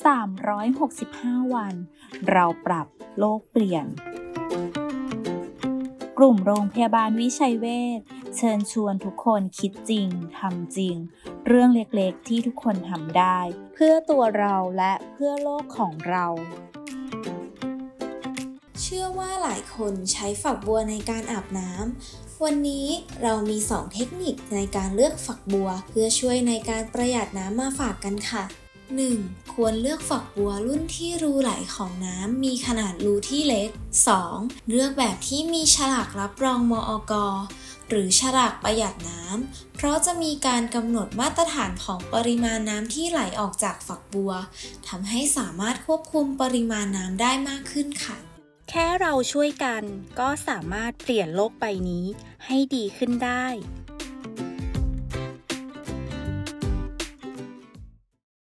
365 วัน เราปรับโลกเปลี่ยน กลุ่มโรงพยาบาลวิชัยเวชเชิญชวนทุกคนคิดจริงทำจริง เรื่องเล็กๆที่ทุกคนทำได้ เพื่อตัวเราและเพื่อโลกของเรา เชื่อว่าหลายคนใช้ฝักบัวในการอาบน้ำวันนี้เรามี 2 เทคนิคในการเลือกฝักบัว เพื่อช่วยในการประหยัดน้ำมาฝากกันค่ะ 1. ควรเลือกฝักบัวรุ่นที่รูไหลของน้ำมีขนาดรูที่เล็ก 2. เลือกแบบที่มีฉลากรับรองมอกหรือฉลากประหยัดน้ำ เพราะจะมีการกำหนดมาตรฐานของปริมาณน้ำที่ไหลออกจากฝักบัวทำให้สามารถควบคุมปริมาณน้ำได้มากขึ้นค่ะ แค่เราช่วยกันก็สามารถเปลี่ยนโลกใบนี้ให้ดีขึ้นได้